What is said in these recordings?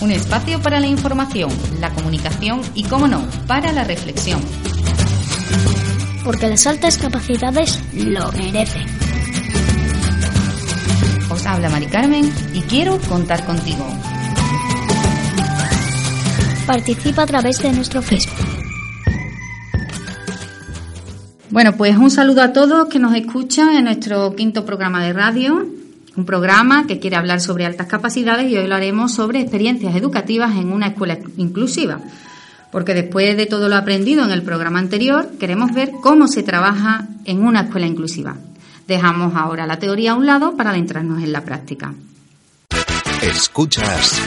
Un espacio para la información, la comunicación y, como no, para la reflexión. Porque las altas capacidades lo merecen. Os habla Mari Carmen y quiero contar contigo. Participa a través de nuestro Facebook. Bueno, pues un saludo a todos que nos escuchan en nuestro quinto programa de radio, un programa que quiere hablar sobre altas capacidades y hoy lo haremos sobre experiencias educativas en una escuela inclusiva. Porque después de todo lo aprendido en el programa anterior, queremos ver cómo se trabaja en una escuela inclusiva. Dejamos ahora la teoría a un lado para adentrarnos en la práctica. Escuchas.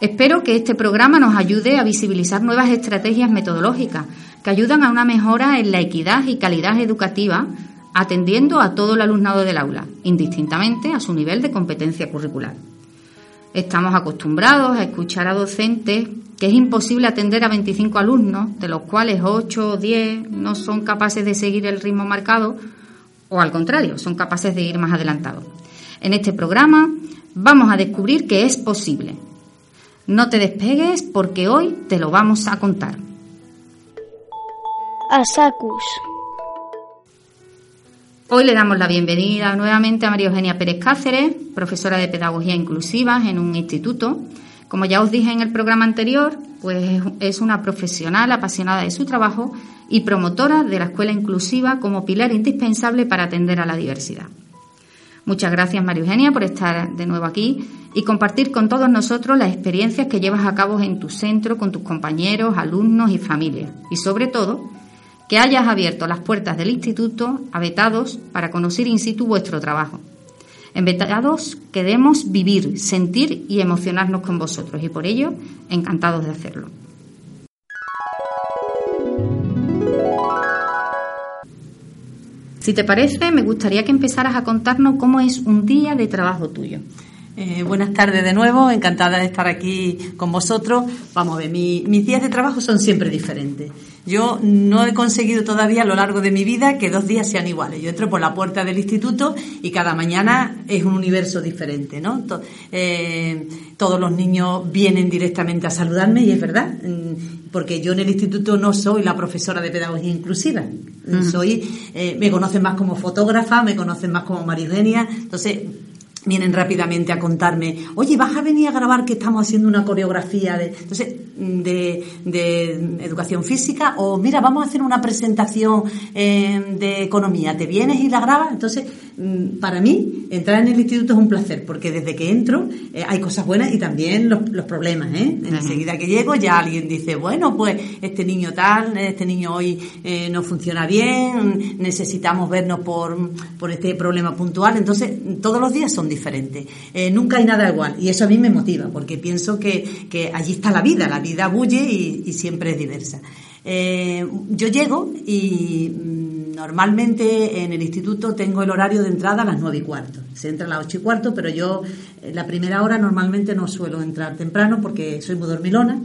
Espero que este programa nos ayude a visibilizar nuevas estrategias metodológicas que ayudan a una mejora en la equidad y calidad educativa, atendiendo a todo el alumnado del aula, indistintamente a su nivel de competencia curricular. Estamos acostumbrados a escuchar a docentes que es imposible atender a 25 alumnos, de los cuales 8 o 10 no son capaces de seguir el ritmo marcado, o al contrario, son capaces de ir más adelantados. En este programa vamos a descubrir que es posible, no te despegues porque hoy te lo vamos a contar. Asacus. Hoy le damos la bienvenida nuevamente a María Eugenia Pérez Cáceres, profesora de Pedagogía Inclusiva en un instituto. Como ya os dije en el programa anterior, pues es una profesional apasionada de su trabajo y promotora de la escuela inclusiva como pilar indispensable para atender a la diversidad. Muchas gracias, María Eugenia, por estar de nuevo aquí y compartir con todos nosotros las experiencias que llevas a cabo en tu centro con tus compañeros, alumnos y familias. Y sobre todo, que hayas abierto las puertas del instituto a vetados para conocer in situ vuestro trabajo. En vetados queremos vivir, sentir y emocionarnos con vosotros y por ello encantados de hacerlo. Si te parece, me gustaría que empezaras a contarnos cómo es un día de trabajo tuyo. Eh, buenas tardes de nuevo, encantada de estar aquí con vosotros. Vamos a ver, mi- mis días de trabajo son siempre diferentes. Yo no he conseguido todavía a lo largo de mi vida que dos días sean iguales. Yo entro por la puerta del instituto y cada mañana es un universo diferente, ¿no? Eh, todos los niños vienen directamente a saludarme y es verdad, mm, porque yo en el instituto no soy la profesora de pedagogía inclusiva. Soy, eh, me conocen más como fotógrafa, me conocen más como María Eugenia, entonces vienen rápidamente a contarme, oye, vas a venir a grabar que estamos haciendo una coreografía de, entonces, de, de educación física o mira, vamos a hacer una presentación eh, de economía, ¿te vienes y la grabas? Entonces, mm, para mí, entrar en el instituto es un placer porque desde que entro eh, hay cosas buenas y también los, los problemas, ¿eh? Enseguida que llego ya alguien dice, bueno, pues este niño tal, este niño hoy eh, no funciona bien, necesitamos vernos por, por este problema puntual. Entonces, todos los días son diferentes. Eh, nunca hay nada igual. Y eso a mí me motiva, porque pienso que, que allí está la vida. La vida bulle y, siempre es diversa. Eh, yo llego y mm, normalmente en el instituto tengo el horario de entrada a las nueve y cuarto. Se entra a las ocho y cuarto, pero yo eh, la primera hora normalmente no suelo entrar temprano porque soy muy dormilona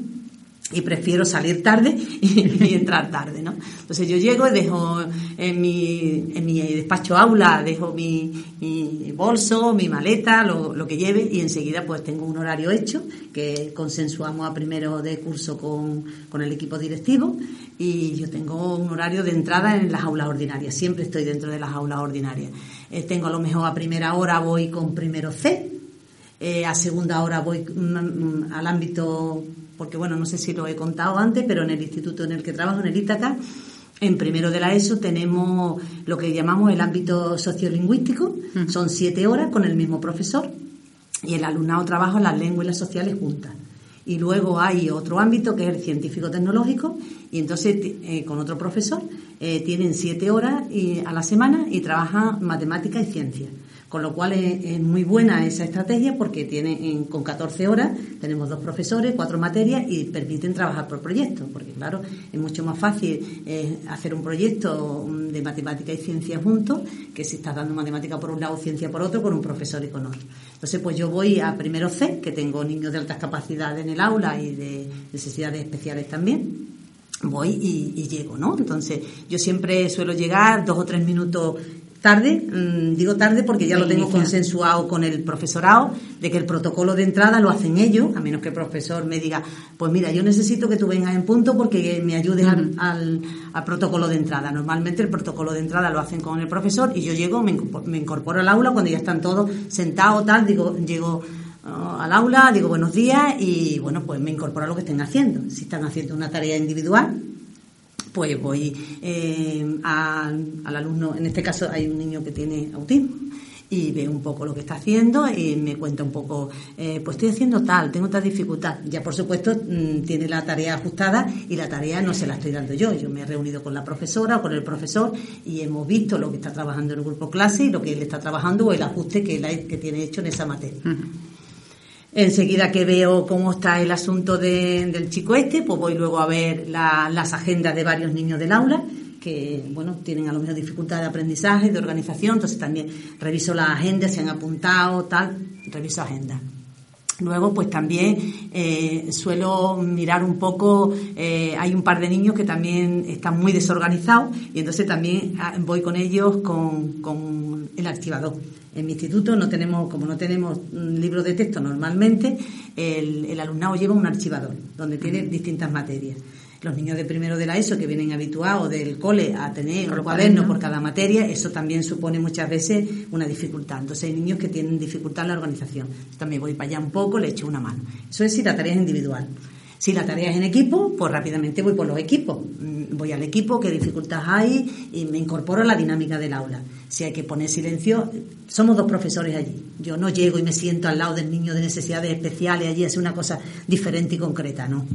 y prefiero salir tarde y, entrar tarde, ¿no? Entonces yo llego y dejo en mi, en mi despacho aula, dejo mi, mi bolso, mi maleta, lo, lo que lleve y enseguida pues tengo un horario hecho que consensuamos a primero de curso con, con el equipo directivo y yo tengo un horario de entrada en las aulas ordinarias, siempre estoy dentro de las aulas ordinarias. Eh, tengo a lo mejor a primera hora voy con primero C, eh, a segunda hora voy mm, mm, al ámbito, porque bueno, no sé si lo he contado antes, pero en el instituto en el que trabajo, en el Ítaca, en primero de la ESO tenemos lo que llamamos el ámbito sociolingüístico, son siete horas con el mismo profesor y el alumnado trabaja las lenguas y las sociales juntas. Y luego hay otro ámbito que es el científico-tecnológico y entonces eh, con otro profesor eh, tienen siete horas a la semana y trabajan matemática y ciencia. Con lo cual es, muy buena esa estrategia porque tiene, con 14 horas tenemos dos profesores, cuatro materias y permiten trabajar por proyectos. Porque claro, es mucho más fácil eh, hacer un proyecto de matemática y ciencia juntos que si estás dando matemática por un lado, ciencia por otro, con un profesor y con otro. Entonces, pues yo voy a primero C, que tengo niños de altas capacidades en el aula y de necesidades especiales también voy y, llego, ¿no? Entonces, yo siempre suelo llegar dos o tres minutos tarde, mm, digo tarde porque ya lo tengo consensuado con el profesorado, de que el protocolo de entrada lo hacen ellos, a menos que el profesor me diga, pues mira, yo necesito que tú vengas en punto porque me ayudes al, protocolo de entrada. Normalmente el protocolo de entrada lo hacen con el profesor y yo llego, me, incorporo al aula cuando ya están todos sentados, tal, digo, llego uh, al aula, digo buenos días y bueno, pues me incorporo a lo que estén haciendo. Si están haciendo una tarea individual, pues voy eh, al alumno, en este caso hay un niño que tiene autismo, y veo un poco lo que está haciendo y me cuenta un poco, eh, pues estoy haciendo tal, tengo tal dificultad. Ya por supuesto mm, tiene la tarea ajustada y la tarea no se la estoy dando yo. Yo me he reunido con la profesora o con el profesor y hemos visto lo que está trabajando en el grupo clase y lo que él está trabajando o el ajuste que, él, que tiene hecho en esa materia. Enseguida que veo cómo está el asunto del chico este, pues voy luego a ver las agendas de varios niños del aula que bueno tienen a lo mejor dificultad de aprendizaje, de organización, entonces también reviso las agendas, se han apuntado, tal, reviso agendas. Luego, pues también eh, suelo mirar un poco, eh, hay un par de niños que también están muy desorganizados y entonces también ah, voy con ellos con, con el archivador. En mi instituto no tenemos, como no tenemos libros de texto normalmente, el, el alumnado lleva un archivador donde tiene distintas materias los niños de primero de la ESO que vienen habituados del cole a tener un cuaderno por cada materia, eso también supone muchas veces una dificultad. Entonces hay niños que tienen dificultad en la organización. También voy para allá un poco, le echo una mano. Eso es si la tarea es individual. Si la tarea es en equipo, pues rápidamente voy por los equipos. Mm, voy al equipo, qué dificultades hay y me incorporo a la dinámica del aula. Si hay que poner silencio, somos dos profesores allí. Yo no llego y me siento al lado del niño de necesidades especiales allí, es una cosa diferente y concreta, ¿no?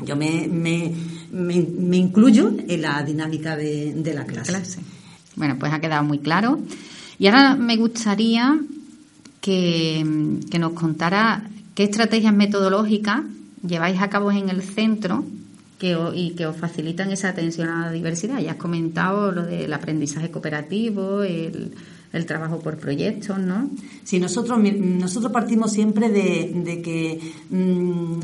Yo me, me, me, incluyo en la dinámica de, la clase. Bueno, pues ha quedado muy claro. Y ahora me gustaría que, nos contara qué estrategias metodológicas lleváis a cabo en el centro que, y que os facilitan esa atención a la diversidad. Ya has comentado lo del aprendizaje cooperativo, el, el trabajo por proyectos, ¿no? Sí, nosotros, nosotros partimos siempre de, que... Mm,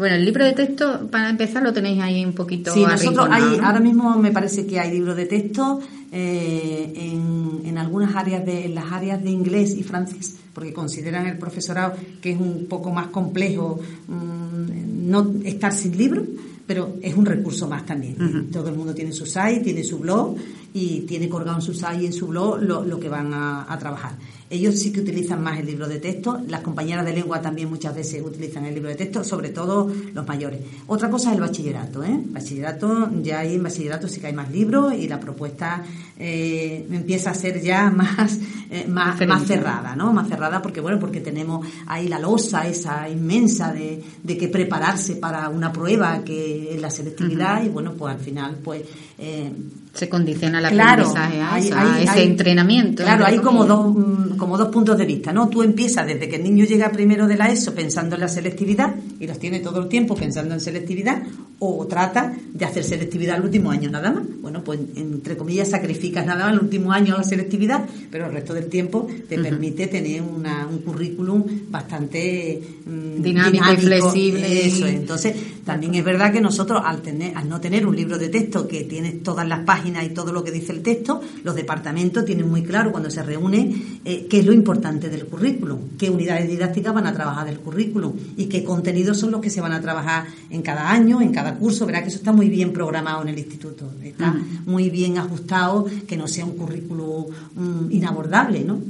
bueno, el libro de texto, para empezar, lo tenéis ahí un poquito. Sí, nosotros hay, ahora mismo me parece que hay libros de texto eh, en, en, algunas áreas de en las áreas de inglés y francés, porque consideran el profesorado que es un poco más complejo mm, no estar sin libro, pero es un recurso más también. Todo el mundo tiene su site, tiene su blog y tiene colgado en su site y en su blog lo, lo que van a, a trabajar. Ellos sí que utilizan más el libro de texto. Las compañeras de lengua también muchas veces utilizan el libro de texto, sobre todo los mayores. Otra cosa es el bachillerato. ¿eh? Bachillerato, ya hay en bachillerato sí que hay más libros y la propuesta eh, empieza a ser ya más, eh, más, más, cerrada, ¿no? Más cerrada porque, bueno, porque tenemos ahí la losa esa inmensa de, de que prepararse para una prueba que es la selectividad y, bueno, pues al final, pues... Eh, se condiciona el aprendizaje a, ese entrenamiento. Claro, hay como dos, mm, como dos puntos de vista, ¿no? Tú empiezas desde que el niño llega primero de la ESO pensando en la selectividad y los tiene todo el tiempo pensando en selectividad o trata de hacer selectividad el último año nada más. Bueno, pues entre comillas sacrificas nada más el último año la selectividad, pero el resto del tiempo te permite tener una, un currículum bastante mm, dinámico, y flexible. Eso Entonces, también es verdad que nosotros al, tener, al no tener un libro de texto que tiene todas las páginas y todo lo que dice el texto, los departamentos tienen muy claro cuando se reúne eh, qué es lo importante del currículum, qué unidades didácticas van a trabajar del currículum y qué contenidos son los que se van a trabajar en cada año, en cada curso, verá que eso está muy bien programado en el instituto, está muy bien ajustado, que no sea un currículo mm, inabordable, ¿no?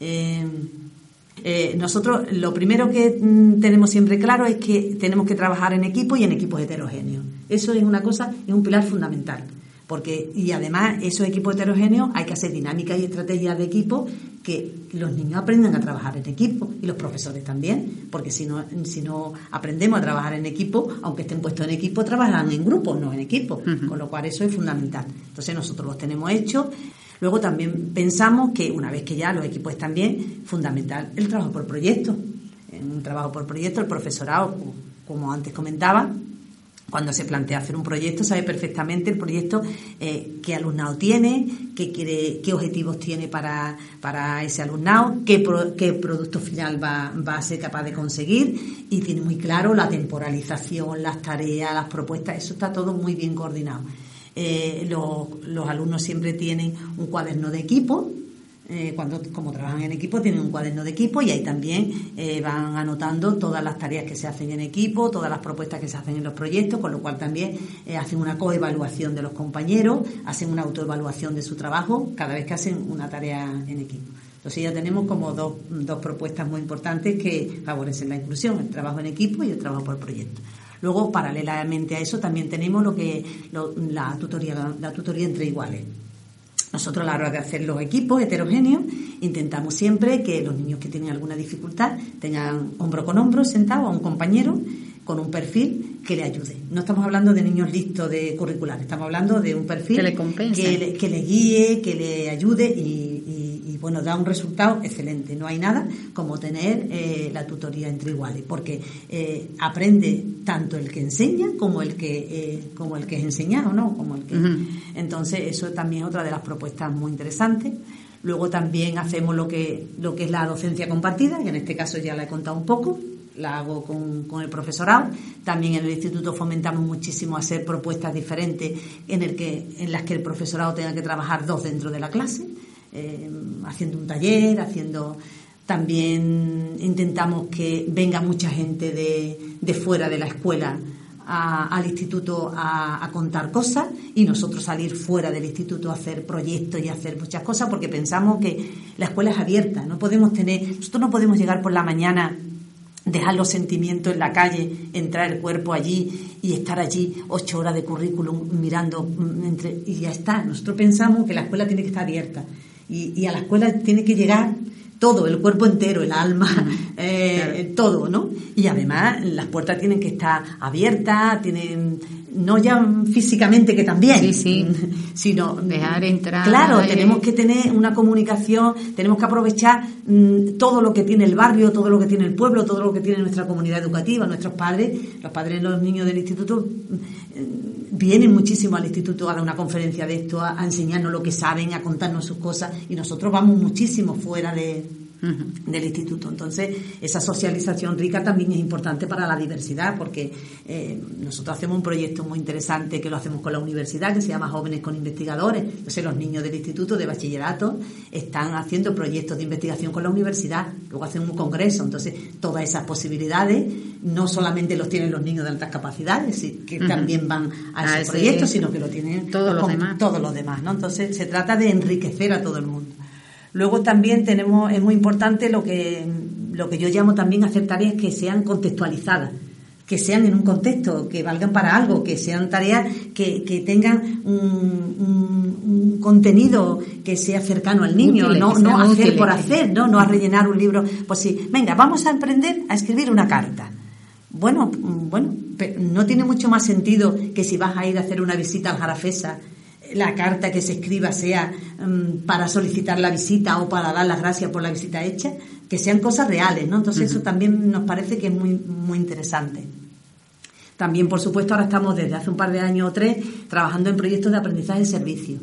Eh, eh, nosotros lo primero que mm, tenemos siempre claro es que tenemos que trabajar en equipo y en equipos heterogéneos. Eso es una cosa, es un pilar fundamental. Porque, y además, esos equipos heterogéneos hay que hacer dinámicas y estrategias de equipo que los niños aprendan a trabajar en equipo y los profesores también, porque si no, si no aprendemos a trabajar en equipo, aunque estén puestos en equipo, trabajan en grupo, no en equipo, con lo cual eso es fundamental. Entonces nosotros los tenemos hechos. Luego también pensamos que una vez que ya los equipos están bien, fundamental el trabajo por proyecto. En un trabajo por proyecto, el profesorado, como antes comentaba, cuando se plantea hacer un proyecto, sabe perfectamente el proyecto eh, qué alumnado tiene, qué, quiere, qué objetivos tiene para, para ese alumnado, qué, qué producto final va, va, a ser capaz de conseguir y tiene muy claro la temporalización, las tareas, las propuestas, eso está todo muy bien coordinado. Eh, los, los alumnos siempre tienen un cuaderno de equipo eh, cuando como trabajan en equipo tienen un cuaderno de equipo y ahí también eh, van anotando todas las tareas que se hacen en equipo, todas las propuestas que se hacen en los proyectos, con lo cual también hacen una coevaluación de los compañeros, hacen una autoevaluación de su trabajo cada vez que hacen una tarea en equipo. Entonces ya tenemos como dos, dos propuestas muy importantes que favorecen la inclusión, el trabajo en equipo y el trabajo por proyecto. Luego, paralelamente a eso, también tenemos lo que la tutoría, la tutoría entre iguales. Nosotros a la hora de hacer los equipos heterogéneos intentamos siempre que los niños que tienen alguna dificultad tengan hombro con hombro sentado a un compañero con un perfil que le ayude. No estamos hablando de niños listos de curricular, estamos hablando de un perfil que le, que le, guíe, que le ayude y, bueno, da un resultado excelente. No hay nada como tener eh, la tutoría entre iguales, porque eh, aprende tanto el que enseña como el que eh, como el que es enseñado, ¿no? Como el que entonces eso también es otra de las propuestas muy interesantes. Luego también hacemos lo que lo que es la docencia compartida, que en este caso ya la he contado un poco la hago con, con, el profesorado. También en el instituto fomentamos muchísimo hacer propuestas diferentes en, el que, en las que el profesorado tenga que trabajar dos dentro de la clase, eh, haciendo un taller, haciendo... También intentamos que venga mucha gente de, de fuera de la escuela al instituto a, a, contar cosas y nosotros salir fuera del instituto a hacer proyectos y hacer muchas cosas porque pensamos que la escuela es abierta, no podemos tener, nosotros no podemos llegar por la mañana dejar los sentimientos en la calle, entrar el cuerpo allí y estar allí ocho horas de currículum mirando mm, entre, y ya está. Nosotros pensamos que la escuela tiene que estar abierta y, y a la escuela tiene que llegar todo, el cuerpo entero, el alma, eh, todo, ¿no? Y además las puertas tienen que estar abiertas, tienen no ya físicamente que también, sí, sí. sino dejar entrar. Claro, tenemos que tener una comunicación, tenemos que aprovechar mm, todo lo que tiene el barrio, todo lo que tiene el pueblo, todo lo que tiene nuestra comunidad educativa, nuestros padres, los padres de los niños del instituto mm, vienen muchísimo al instituto a dar una conferencia de esto, a enseñarnos lo que saben, a contarnos sus cosas y nosotros vamos muchísimo fuera de del instituto. Entonces, esa socialización rica también es importante para la diversidad, porque eh, nosotros hacemos un proyecto muy interesante que lo hacemos con la universidad, que se llama Jóvenes con Investigadores. Entonces, los niños del instituto de bachillerato están haciendo proyectos de investigación con la universidad, luego hacen un congreso. Entonces, todas esas posibilidades no solamente los tienen los niños de altas capacidades, que también van a, esos proyectos, sino que lo tienen todos los demás. Todos los demás, ¿no? Entonces, se trata de enriquecer a todo el mundo. Luego también tenemos, es muy importante lo que, lo que yo llamo también hacer tareas que sean contextualizadas, que sean en un contexto, que valgan para algo, que sean tareas que, que tengan un, contenido que sea cercano al niño, no, no hacer por hacer, ¿no? no a rellenar un libro. Pues sí, venga, vamos a aprender a escribir una carta. Bueno, bueno, no tiene mucho más sentido que si vas a ir a hacer una visita al Jarafesa la carta que se escriba sea mm, para solicitar la visita o para dar las gracias por la visita hecha, que sean cosas reales, ¿no? Entonces eso también nos parece que es muy, muy interesante. También, por supuesto, ahora estamos desde hace un par de años o tres trabajando en proyectos de aprendizaje en servicio,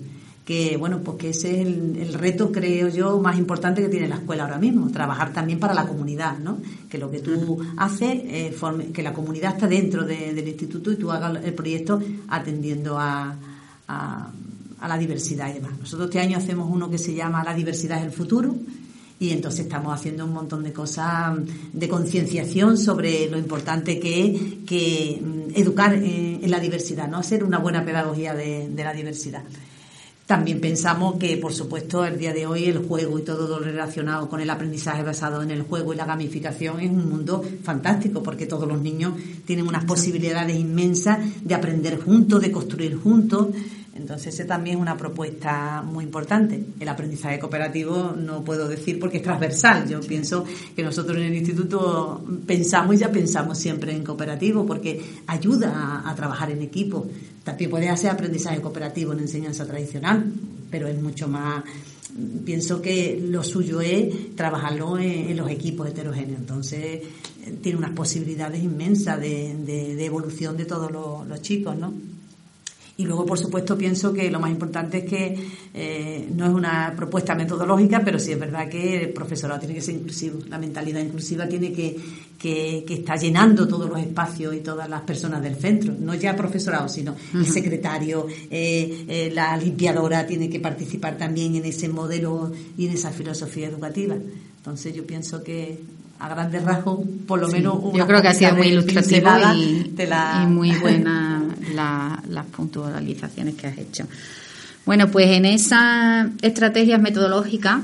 que bueno, pues que ese es el, reto, creo yo, más importante que tiene la escuela ahora mismo, trabajar también para la comunidad, ¿no? Que lo que tú haces, eh, que la comunidad está dentro del instituto y tú hagas el proyecto atendiendo a, a, la diversidad y demás. Nosotros este año hacemos uno que se llama La diversidad es el futuro y entonces estamos haciendo un montón de cosas de concienciación sobre lo importante que es que mm, educar en, la diversidad, no hacer una buena pedagogía de, de, la diversidad. También pensamos que, por supuesto, el día de hoy el juego y todo lo relacionado con el aprendizaje basado en el juego y la gamificación es un mundo fantástico porque todos los niños tienen unas posibilidades inmensas de aprender juntos, de construir juntos, Entonces, esa también es una propuesta muy importante. El aprendizaje cooperativo no puedo decir porque es transversal. Yo pienso que nosotros en el instituto pensamos y ya pensamos siempre en cooperativo porque ayuda a, trabajar en equipo. También puede hacer aprendizaje cooperativo en enseñanza tradicional, pero es mucho más. Pienso que lo suyo es trabajarlo en, los equipos heterogéneos. Entonces, tiene unas posibilidades inmensas de, evolución de todos los, los chicos, ¿no? Y luego, por supuesto, pienso que lo más importante es que eh, no es una propuesta metodológica, pero sí es verdad que el profesorado tiene que ser inclusivo. La mentalidad inclusiva tiene que, que, estar llenando todos los espacios y todas las personas del centro. No ya el profesorado, sino el secretario, eh, eh, la limpiadora tiene que participar también en ese modelo y en esa filosofía educativa. Entonces, yo pienso que a grandes rasgos, por lo menos una Yo creo que ha sido muy ilustrativo y, y, muy buena las puntualizaciones que has hecho. Bueno, pues en esas estrategias metodológicas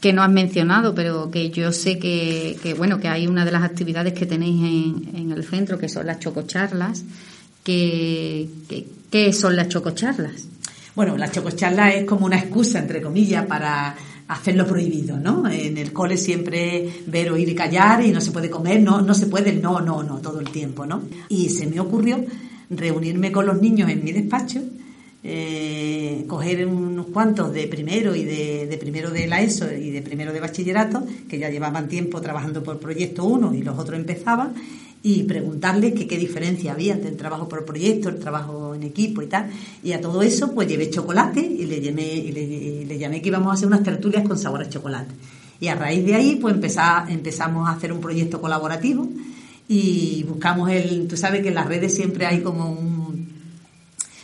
que no has mencionado, pero que yo sé que, bueno, que hay una de las actividades que tenéis en, en el centro, que son las chococharlas. ¿Qué, qué son las chococharlas? Bueno, las chococharlas es como una excusa, entre comillas, para hacer lo prohibido, ¿no? En el cole siempre ver, oír y callar y no se puede comer, no, no se puede, no, no, no, todo el tiempo, ¿no? Y se me ocurrió reunirme con los niños en mi despacho, eh, coger unos cuantos de primero y de, primero de la ESO y de primero de bachillerato, que ya llevaban tiempo trabajando por proyecto uno y los otros empezaban, y preguntarles que qué diferencia había entre el trabajo por proyecto, el trabajo en equipo y tal. Y a todo eso pues llevé chocolate y le, llamé, y le, llamé que íbamos a hacer unas tertulias con sabor a chocolate. Y a raíz de ahí pues empezamos a hacer un proyecto colaborativo y buscamos el, tú sabes que en las redes siempre hay como un,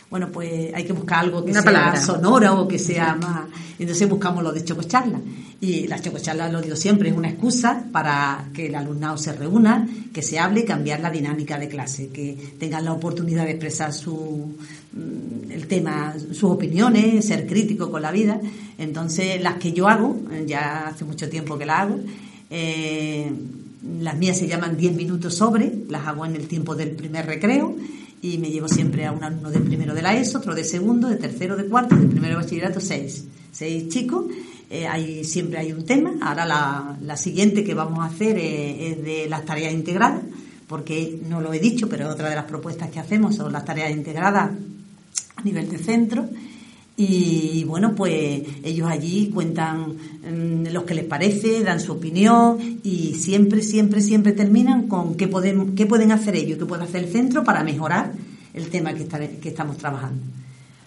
bueno, pues hay que buscar algo que sea sonora o que sea más. Entonces buscamos lo de chococharla. Y la chococharla, lo digo siempre, es una excusa para que el alumnado se reúna, que se hable y cambiar la dinámica de clase, que tengan la oportunidad de expresar su, mm, el tema, sus opiniones, ser crítico con la vida. Entonces, las que yo hago, ya hace mucho tiempo que las hago, eh, las mías se llaman 10 minutos sobre, las hago en el tiempo del primer recreo y me llevo siempre a un alumno de primero de la ESO, otro de segundo, de tercero, de cuarto, de primero de bachillerato, seis. Seis chicos, eh, siempre hay un tema. Ahora la, siguiente que vamos a hacer es, de las tareas integradas, porque no lo he dicho, pero otra de las propuestas que hacemos son las tareas integradas a nivel de centro. Y bueno, pues ellos allí cuentan mm, lo que les parece, dan su opinión y siempre, siempre, siempre terminan con qué, pueden, qué pueden hacer ellos, qué puede hacer el centro para mejorar el tema que, que estamos trabajando.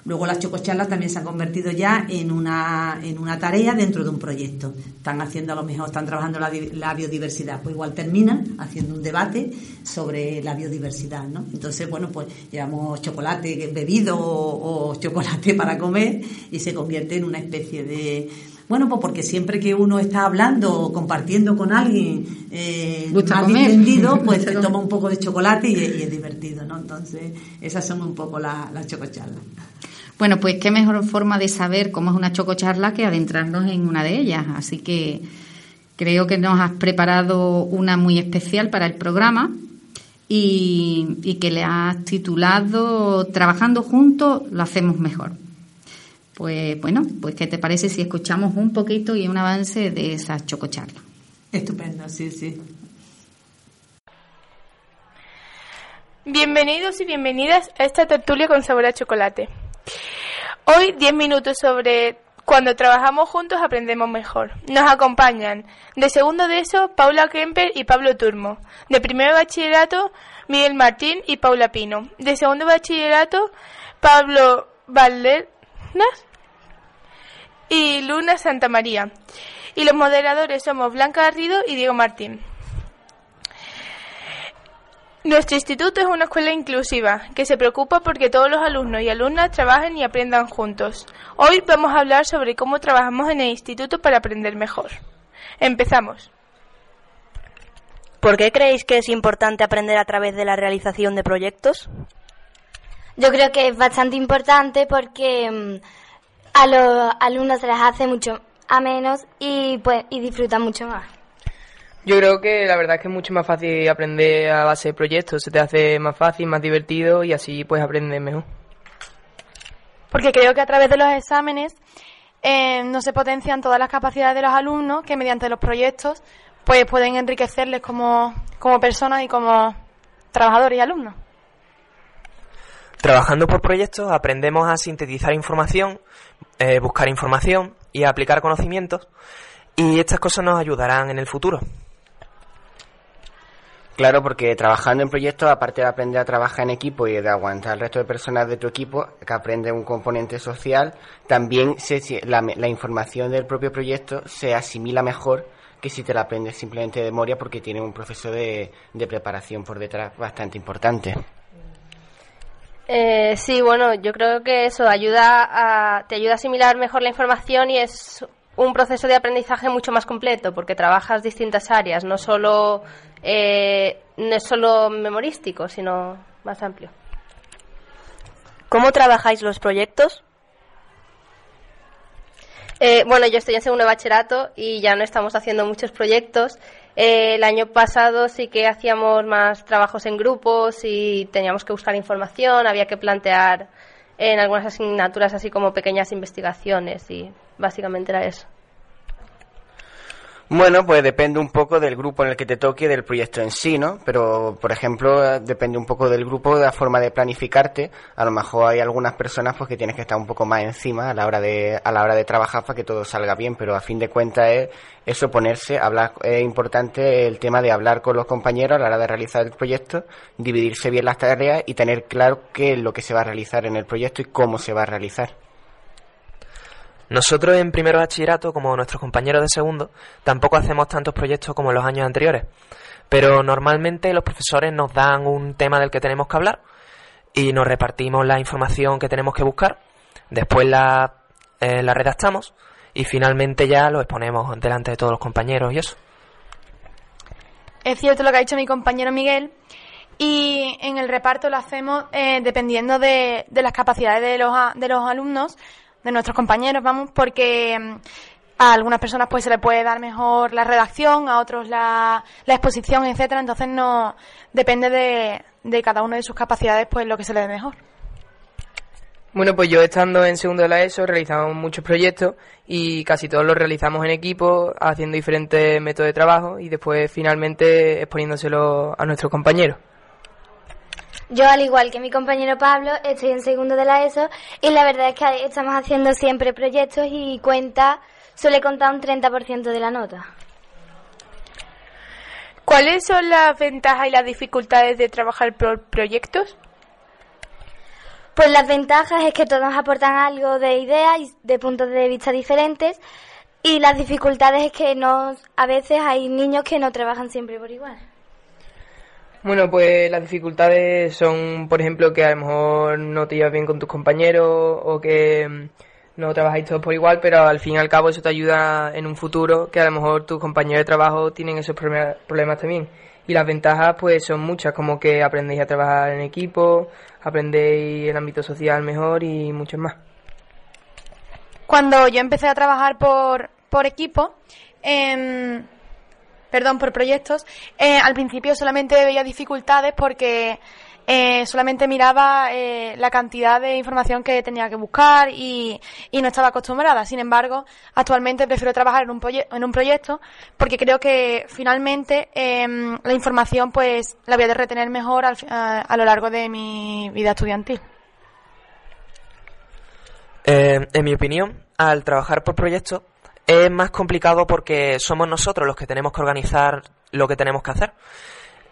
Luego las chococharlas también se han convertido ya en una, en una tarea dentro de un proyecto. Están haciendo a lo mejor, están trabajando la, biodiversidad, pues igual terminan haciendo un debate sobre la biodiversidad, ¿no? Entonces, bueno, pues llevamos chocolate bebido o, chocolate para comer y se convierte en una especie de bueno, pues porque siempre que uno está hablando o compartiendo con alguien eh, más distendido, pues se toma un poco de chocolate y, es divertido, ¿no? Entonces, esas son un poco las la chococharlas. Bueno, pues qué mejor forma de saber cómo es una chococharla que adentrarnos en una de ellas. Así que creo que nos has preparado una muy especial para el programa y, que le has titulado Trabajando juntos lo hacemos mejor. Pues bueno, pues ¿qué te parece si escuchamos un poquito y un avance de esa chococharla? Estupendo, sí, sí. Bienvenidos y bienvenidas a esta tertulia con sabor a chocolate. Hoy 10 minutos sobre cuando trabajamos juntos aprendemos mejor. Nos acompañan de segundo de eso Paula Kemper y Pablo Turmo. De primer bachillerato Miguel Martín y Paula Pino. De segundo bachillerato Pablo Valdernas y Luna Santa María. Y los moderadores somos Blanca Garrido y Diego Martín. Nuestro instituto es una escuela inclusiva que se preocupa porque todos los alumnos y alumnas trabajen y aprendan juntos. Hoy vamos a hablar sobre cómo trabajamos en el instituto para aprender mejor. Empezamos. ¿Por qué creéis que es importante aprender a través de la realización de proyectos? Yo creo que es bastante importante porque mm, a los alumnos se les hace mucho a menos y, pues, y disfrutan mucho más. Yo creo que la verdad es que es mucho más fácil aprender a base de proyectos, se te hace más fácil, más divertido y así pues aprendes mejor. porque creo que a través de los exámenes eh, no se potencian todas las capacidades de los alumnos que mediante los proyectos pues pueden enriquecerles como, como personas y como trabajadores y alumnos. Trabajando por proyectos aprendemos a sintetizar información, eh, buscar información y a aplicar conocimientos y estas cosas nos ayudarán en el futuro. Claro, porque trabajando en proyectos, aparte de aprender a trabajar en equipo y de aguantar al resto de personas de tu equipo, que aprende un componente social, también se, la, la, información del propio proyecto se asimila mejor que si te la aprendes simplemente de memoria porque tiene un proceso de, de preparación por detrás bastante importante. Eh, sí, bueno, yo creo que eso ayuda a, te ayuda a asimilar mejor la información y es un proceso de aprendizaje mucho más completo porque trabajas distintas áreas, no solo eh, no es solo memorístico, sino más amplio. ¿Cómo trabajáis los proyectos? Eh, bueno, yo estoy en segundo bachillerato y ya no estamos haciendo muchos proyectos. Eh, el año pasado sí que hacíamos más trabajos en grupos y teníamos que buscar información, había que plantear en algunas asignaturas así como pequeñas investigaciones y básicamente era eso. Bueno, pues depende un poco del grupo en el que te toque, del proyecto en sí, ¿no? Pero, por ejemplo, depende un poco del grupo, de la forma de planificarte. A lo mejor hay algunas personas pues que tienes que estar un poco más encima a la hora de a la hora de trabajar para que todo salga bien, pero a fin de cuentas es eso ponerse, hablar es importante el tema de hablar con los compañeros a la hora de realizar el proyecto, dividirse bien las tareas y tener claro qué es lo que se va a realizar en el proyecto y cómo se va a realizar. Nosotros en primero bachillerato, como nuestros compañeros de segundo, tampoco hacemos tantos proyectos como en los años anteriores. Pero normalmente los profesores nos dan un tema del que tenemos que hablar y nos repartimos la información que tenemos que buscar. Después la, eh, la redactamos y finalmente ya lo exponemos delante de todos los compañeros y eso. Es cierto lo que ha dicho mi compañero Miguel. Y en el reparto lo hacemos eh, dependiendo de, de, las capacidades de los, de los alumnos de nuestros compañeros, vamos, porque mm, a algunas personas pues se le puede dar mejor la redacción, a otros la, la exposición, etcétera, entonces no depende de, de cada uno de sus capacidades pues lo que se le dé mejor. Bueno, pues yo estando en segundo de la ESO realizamos muchos proyectos y casi todos los realizamos en equipo, haciendo diferentes métodos de trabajo y después finalmente exponiéndoselo a nuestros compañeros. Yo, al igual que mi compañero Pablo, estoy en segundo de la ESO y la verdad es que estamos haciendo siempre proyectos y cuenta suele contar un 30% de la nota. ¿Cuáles son las ventajas y las dificultades de trabajar por proyectos? Pues las ventajas es que todos aportan algo de ideas y de puntos de vista diferentes y las dificultades es que no, a veces hay niños que no trabajan siempre por igual. Bueno, pues las dificultades son, por ejemplo, que a lo mejor no te llevas bien con tus compañeros o que mm, no trabajáis todos por igual, pero al fin y al cabo eso te ayuda en un futuro que a lo mejor tus compañeros de trabajo tienen esos problemas también. Y las ventajas pues son muchas, como que aprendéis a trabajar en equipo, aprendéis el ámbito social mejor y muchos más. Cuando yo empecé a trabajar por, por equipo, eh, perdón, por proyectos, eh, al principio solamente veía dificultades porque eh, solamente miraba eh, la cantidad de información que tenía que buscar y, no estaba acostumbrada. Sin embargo, actualmente prefiero trabajar en un, en un proyecto porque creo que finalmente em, la información pues la voy a retener mejor al, a, a, lo largo de mi vida estudiantil. en mi opinión, al trabajar por proyectos es más complicado porque somos nosotros los que tenemos que organizar lo que tenemos que hacer.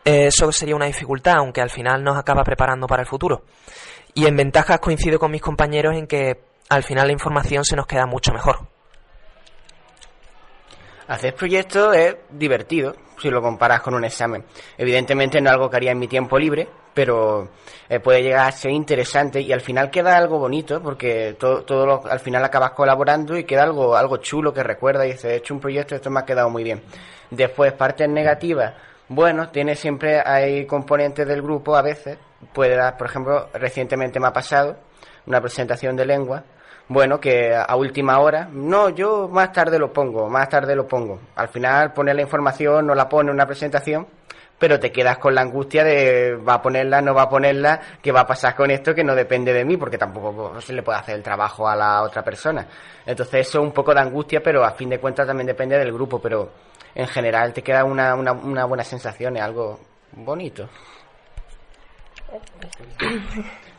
Eso sería una dificultad, aunque al final nos acaba preparando para el futuro. Y en ventajas coincido con mis compañeros en que al final la información se nos queda mucho mejor. Hacer proyectos es divertido si lo comparas con un examen. Evidentemente no es algo que haría en mi tiempo libre, pero eh, puede llegar a ser interesante y al final queda algo bonito porque todo, todo lo, al final acabas colaborando y queda algo, algo chulo que recuerda y dices, he hecho un proyecto, esto me ha quedado muy bien. Después, partes negativas, bueno, tiene siempre, hay componentes del grupo a veces, puede dar, por ejemplo, recientemente me ha pasado una presentación de lengua, bueno, que a última hora, no, yo más tarde lo pongo, más tarde lo pongo. Al final poner la información, no la pone una presentación, pero te quedas con la angustia de va a ponerla, no va a ponerla, qué va a pasar con esto que no depende de mí, porque tampoco se le puede hacer el trabajo a la otra persona. Entonces eso es un poco de angustia, pero a fin de cuentas también depende del grupo, pero en general te queda una, una, una buena sensación, es algo bonito.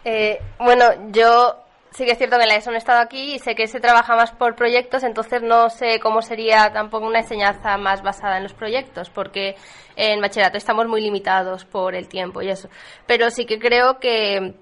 Eh, bueno, yo sí que es cierto que en la ESO no he estado aquí y sé que se trabaja más por proyectos, entonces no sé cómo sería tampoco una enseñanza más basada en los proyectos, porque en bachillerato estamos muy limitados por el tiempo y eso. Pero sí que creo que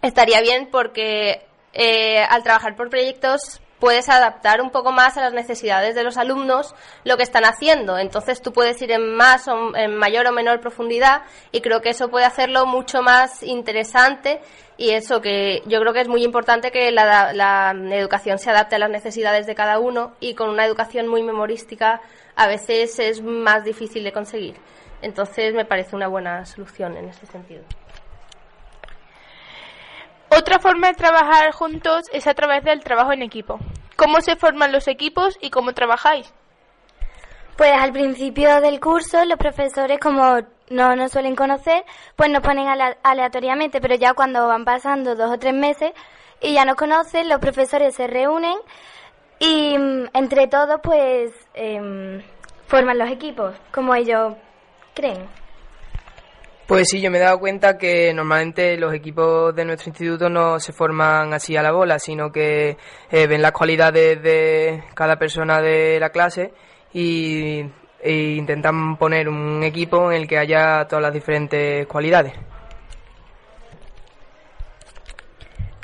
estaría bien porque eh, al trabajar por proyectos puedes adaptar un poco más a las necesidades de los alumnos lo que están haciendo. Entonces tú puedes ir en más o en mayor o menor profundidad y creo que eso puede hacerlo mucho más interesante y eso que yo creo que es muy importante que la, la educación se adapte a las necesidades de cada uno y con una educación muy memorística a veces es más difícil de conseguir. Entonces me parece una buena solución en ese sentido. Otra forma de trabajar juntos es a través del trabajo en equipo. ¿Cómo se forman los equipos y cómo trabajáis? Pues al principio del curso los profesores como no nos suelen conocer, pues nos ponen aleatoriamente, pero ya cuando van pasando dos o tres meses y ya nos conocen, los profesores se reúnen y mm, entre todos pues em, forman los equipos como ellos creen. Pues sí, yo me he dado cuenta que normalmente los equipos de nuestro instituto no se forman así a la bola, sino que eh, ven las cualidades de cada persona de la clase y, e intentan poner un equipo en el que haya todas las diferentes cualidades.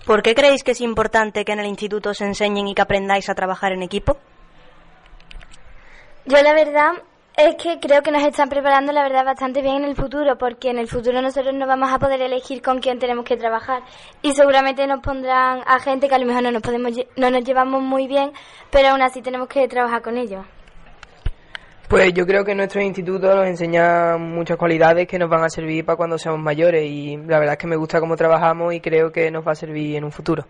¿Por qué creéis que es importante que en el instituto os enseñen y que aprendáis a trabajar en equipo? Yo la verdad es que creo que nos están preparando, la verdad, bastante bien en el futuro, porque en el futuro nosotros no vamos a poder elegir con quién tenemos que trabajar. Y seguramente nos pondrán a gente que a lo mejor no nos, podemos, no nos llevamos muy bien, pero aún así tenemos que trabajar con ellos. Pues yo creo que nuestro instituto nos enseña muchas cualidades que nos van a servir para cuando seamos mayores y la verdad es que me gusta cómo trabajamos y creo que nos va a servir en un futuro.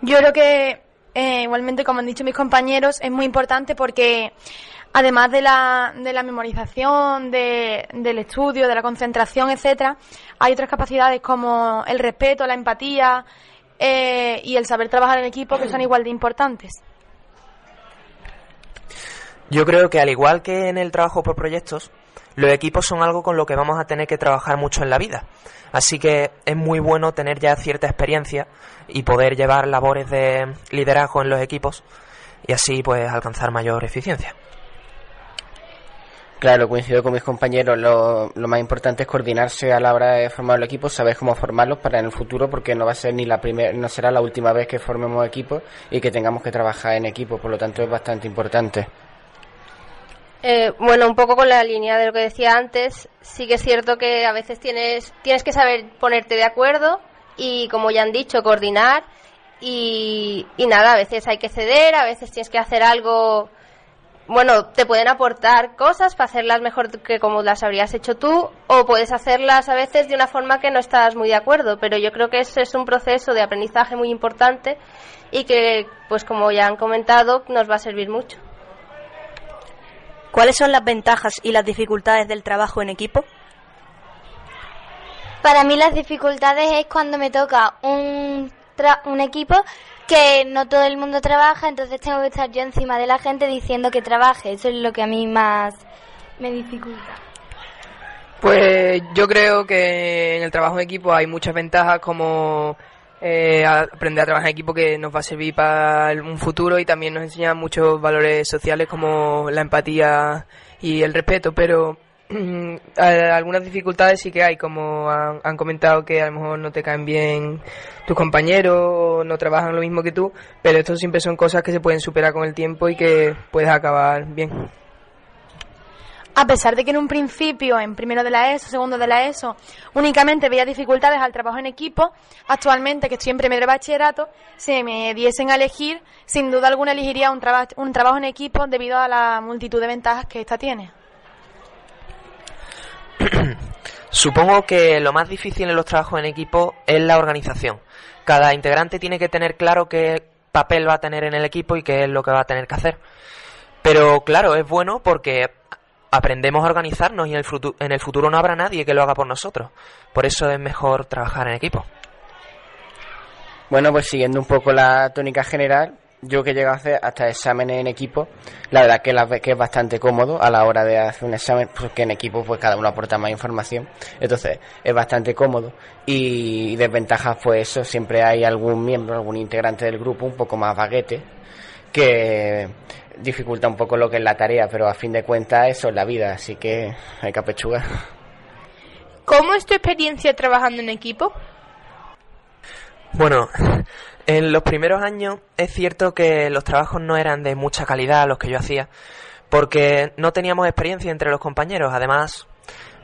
Yo creo que eh, igualmente, como han dicho mis compañeros, es muy importante porque además de la, de la memorización, de, del estudio, de la concentración, etcétera, hay otras capacidades como el respeto, la empatía eh, y el saber trabajar en equipo que son igual de importantes. Yo creo que al igual que en el trabajo por proyectos, los equipos son algo con lo que vamos a tener que trabajar mucho en la vida. Así que es muy bueno tener ya cierta experiencia y poder llevar labores de liderazgo en los equipos y así pues alcanzar mayor eficiencia. Claro, coincido con mis compañeros. Lo, lo, más importante es coordinarse a la hora de formar los equipos, saber cómo formarlos para en el futuro, porque no va a ser ni la primera, no será la última vez que formemos equipos y que tengamos que trabajar en equipo. Por lo tanto, es bastante importante. Eh, bueno, un poco con la línea de lo que decía antes, sí que es cierto que a veces tienes, tienes que saber ponerte de acuerdo y, como ya han dicho, coordinar. Y, y nada, a veces hay que ceder, a veces tienes que hacer algo bueno, te pueden aportar cosas para hacerlas mejor que como las habrías hecho tú, o puedes hacerlas a veces de una forma que no estás muy de acuerdo, pero yo creo que ese es un proceso de aprendizaje muy importante y que, pues como ya han comentado, nos va a servir mucho. ¿Cuáles son las ventajas y las dificultades del trabajo en equipo? Para mí las dificultades es cuando me toca un, un equipo que no todo el mundo trabaja, entonces tengo que estar yo encima de la gente diciendo que trabaje. Eso es lo que a mí más me dificulta. Pues yo creo que en el trabajo en equipo hay muchas ventajas como eh, aprender a trabajar en equipo que nos va a servir para un futuro y también nos enseña muchos valores sociales como la empatía y el respeto, pero algunas dificultades sí que hay, como han, comentado que a lo mejor no te caen bien tus compañeros no trabajan lo mismo que tú, pero esto siempre son cosas que se pueden superar con el tiempo y que puedes acabar bien. A pesar de que en un principio, en primero de la ESO, segundo de la ESO, únicamente veía dificultades al trabajo en equipo, actualmente que estoy en primer bachillerato, si me diesen a elegir, sin duda alguna elegiría un, un trabajo en equipo debido a la multitud de ventajas que esta tiene. Supongo que lo más difícil en los trabajos en equipo es la organización. Cada integrante tiene que tener claro qué papel va a tener en el equipo y qué es lo que va a tener que hacer. Pero claro, es bueno porque aprendemos a organizarnos y en el, futuro, en el futuro no habrá nadie que lo haga por nosotros. Por eso es mejor trabajar en equipo. Bueno, pues siguiendo un poco la tónica general, yo que llego a hacer hasta exámenes en equipo, la verdad que, la, que es bastante cómodo a la hora de hacer un examen, porque en equipo pues cada uno aporta más información, entonces es bastante cómodo y desventajas pues eso, siempre hay algún miembro, algún integrante del grupo un poco más baguete que dificulta un poco lo que es la tarea, pero a fin de cuentas eso es la vida, así que hay que apechugar. ¿Cómo es tu experiencia trabajando en equipo? Bueno, en los primeros años es cierto que los trabajos no eran de mucha calidad los que yo hacía, porque no teníamos experiencia entre los compañeros, además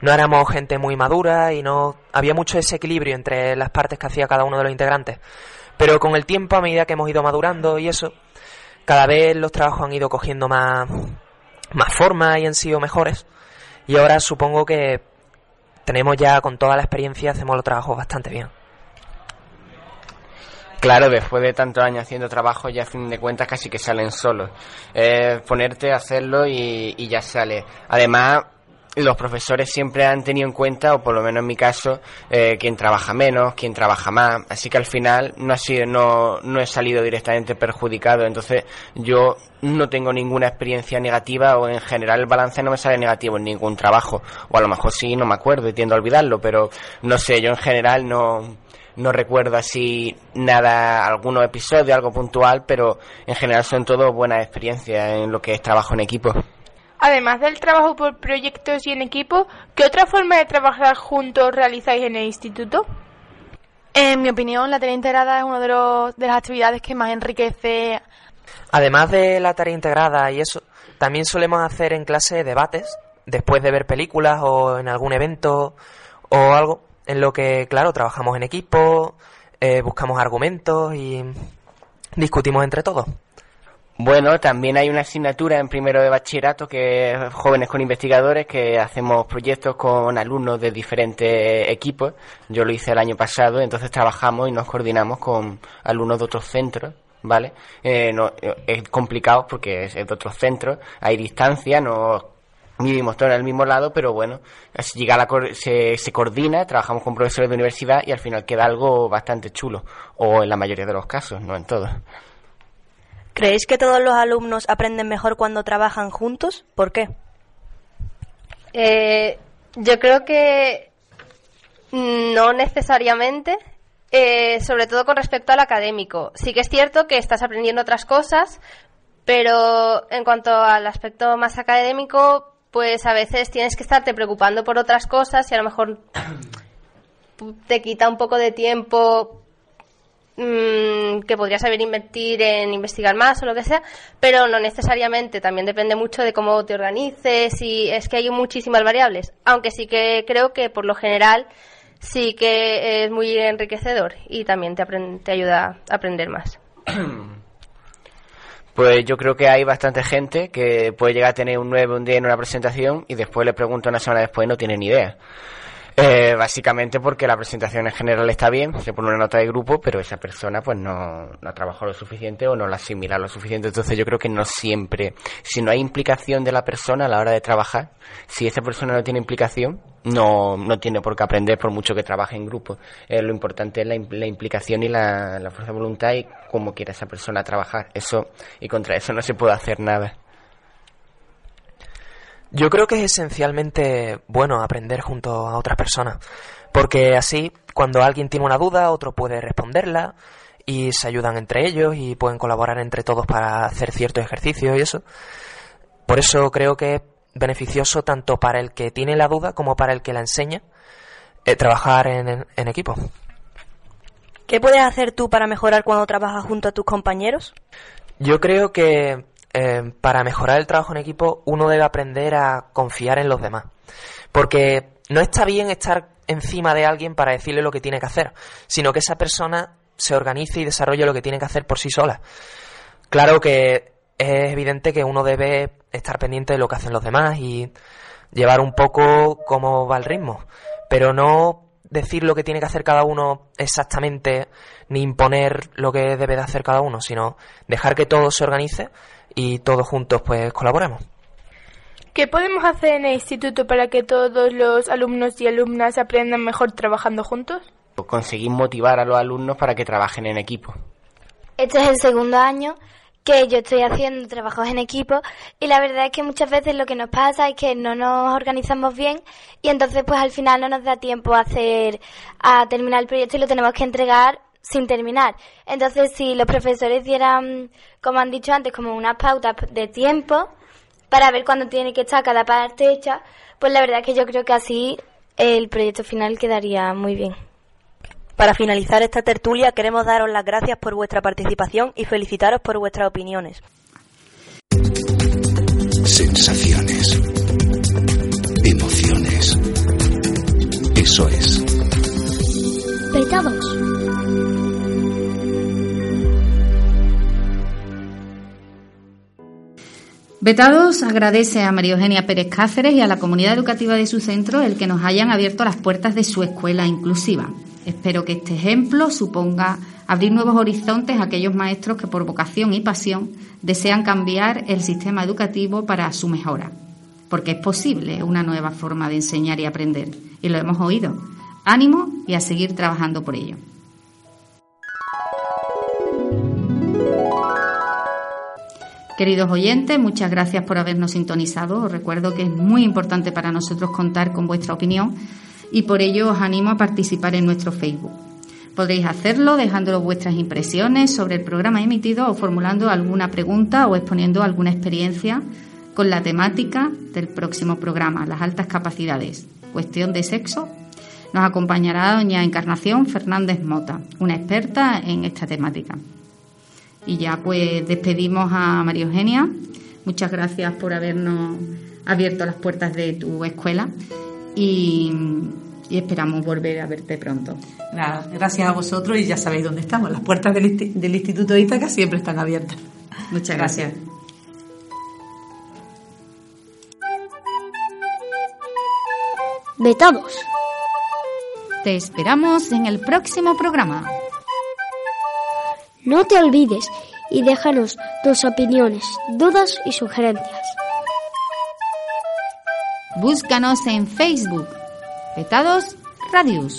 no éramos gente muy madura y no había mucho desequilibrio entre las partes que hacía cada uno de los integrantes. Pero con el tiempo, a medida que hemos ido madurando y eso, cada vez los trabajos han ido cogiendo más, más forma y han sido mejores. Y ahora supongo que tenemos ya con toda la experiencia, hacemos los trabajos bastante bien. Claro, después de tantos años haciendo trabajo, ya a fin de cuentas casi que salen solos. Ponerte a hacerlo y, y ya sale. Además, los profesores siempre han tenido en cuenta, o por lo menos en mi caso, eh, quién trabaja menos, quién trabaja más. Así que al final no ha sido, no, no he salido directamente perjudicado. Entonces yo no tengo ninguna experiencia negativa o en general el balance no me sale negativo en ningún trabajo. O a lo mejor sí, no me acuerdo y tiendo a olvidarlo, pero no sé, yo en general no, no recuerdo así nada, algunos episodios, algo puntual, pero en general son todo buenas experiencias en lo que es trabajo en equipo. Además del trabajo por proyectos y en equipo, ¿qué otra forma de trabajar juntos realizáis en el instituto? En mi opinión, la tarea integrada es una de, los, de las actividades que más enriquece. Además de la tarea integrada y eso, también solemos hacer en clase debates, después de ver películas o en algún evento o algo, en lo que, claro, trabajamos en equipo, eh, buscamos argumentos y discutimos entre todos. Bueno, también hay una asignatura en primero de bachillerato que es jóvenes con investigadores que hacemos proyectos con alumnos de diferentes equipos. Yo lo hice el año pasado, entonces trabajamos y nos coordinamos con alumnos de otros centros, ¿vale? Eh, no, es complicado porque es de otros centros, hay distancia, no vivimos todos en el mismo lado, pero bueno, llega la, se, se coordina, trabajamos con profesores de universidad y al final queda algo bastante chulo, o en la mayoría de los casos, no en todos. ¿Creéis que todos los alumnos aprenden mejor cuando trabajan juntos? ¿Por qué? Eh, yo creo que no necesariamente, eh, sobre todo con respecto al académico. Sí que es cierto que estás aprendiendo otras cosas, pero en cuanto al aspecto más académico, pues a veces tienes que estarte preocupando por otras cosas y a lo mejor te quita un poco de tiempo Mm, que podrías saber invertir en investigar más o lo que sea, pero no necesariamente, también depende mucho de cómo te organices y es que hay muchísimas variables, aunque sí que creo que por lo general sí que es muy enriquecedor y también te, te ayuda a aprender más. Pues yo creo que hay bastante gente que puede llegar a tener un 9 un día en una presentación y después le pregunto una semana después y no tiene ni idea. Eh, básicamente porque la presentación en general está bien, se pone una nota de grupo, pero esa persona pues no, no trabajado lo suficiente o no la asimila lo suficiente. Entonces yo creo que no siempre, si no hay implicación de la persona a la hora de trabajar, si esa persona no tiene implicación, no, no tiene por qué aprender por mucho que trabaje en grupo. Eh, lo importante es la, implicación y la, fuerza de voluntad y cómo quiera esa persona trabajar. Eso, y contra eso no se puede hacer nada. Yo creo que es esencialmente bueno aprender junto a otras personas, porque así cuando alguien tiene una duda, otro puede responderla y se ayudan entre ellos y pueden colaborar entre todos para hacer ciertos ejercicios y eso. Por eso creo que beneficioso tanto para el que tiene la duda como para el que la enseña eh, trabajar en, en equipo. ¿Qué puedes hacer tú para mejorar cuando trabajas junto a tus compañeros? Yo creo que eh, para mejorar el trabajo en equipo uno debe aprender a confiar en los demás. Porque no está bien estar encima de alguien para decirle lo que tiene que hacer, sino que esa persona se organice y desarrolle lo que tiene que hacer por sí sola. Claro que es evidente que uno debe estar pendiente de lo que hacen los demás y llevar un poco cómo va el ritmo, pero no decir lo que tiene que hacer cada uno exactamente ni imponer lo que debe de hacer cada uno, sino dejar que todo se organice y todos juntos pues colaboremos. ¿Qué podemos hacer en el instituto para que todos los alumnos y alumnas aprendan mejor trabajando juntos? Conseguir motivar a los alumnos para que trabajen en equipo. Este es el segundo año que yo estoy haciendo trabajos en equipo y la verdad es que muchas veces lo que nos pasa es que no nos organizamos bien y entonces pues al final no nos da tiempo a hacer a terminar el proyecto y lo tenemos que entregar sin terminar. Entonces si los profesores dieran, como han dicho antes, como unas pautas de tiempo para ver cuándo tiene que estar cada parte hecha, pues la verdad es que yo creo que así el proyecto final quedaría muy bien. Para finalizar esta tertulia queremos daros las gracias por vuestra participación y felicitaros por vuestras opiniones. Sensaciones. Emociones. Eso es. Petados. Vetados agradece a María Eugenia Pérez Cáceres y a la comunidad educativa de su centro el que nos hayan abierto las puertas de su escuela inclusiva. Espero que este ejemplo suponga abrir nuevos horizontes a aquellos maestros que por vocación y pasión desean cambiar el sistema educativo para su mejora. Porque es posible una nueva forma de enseñar y aprender. Y lo hemos oído. Ánimo y a seguir trabajando por ello. Queridos oyentes, muchas gracias por habernos sintonizado. Os recuerdo que es muy importante para nosotros contar con vuestra opinión y por ello os animo a participar en nuestro Facebook. Podréis hacerlo dejando vuestras impresiones sobre el programa emitido o formulando alguna pregunta o exponiendo alguna experiencia con la temática del próximo programa, las altas capacidades. Cuestión de sexo. Nos acompañará doña Encarnación Fernández Mota, una experta en esta temática. Y ya pues despedimos a María Eugenia. Muchas gracias por habernos abierto las puertas de tu escuela y, esperamos volver a verte pronto. gracias a vosotros y ya sabéis dónde estamos. Las puertas del, Instituto de Ítaca siempre están abiertas. Muchas gracias. Vetados. Te esperamos en el próximo programa. No te olvides y déjanos tus opiniones, dudas y sugerencias. Búscanos en Facebook, Petados Radius.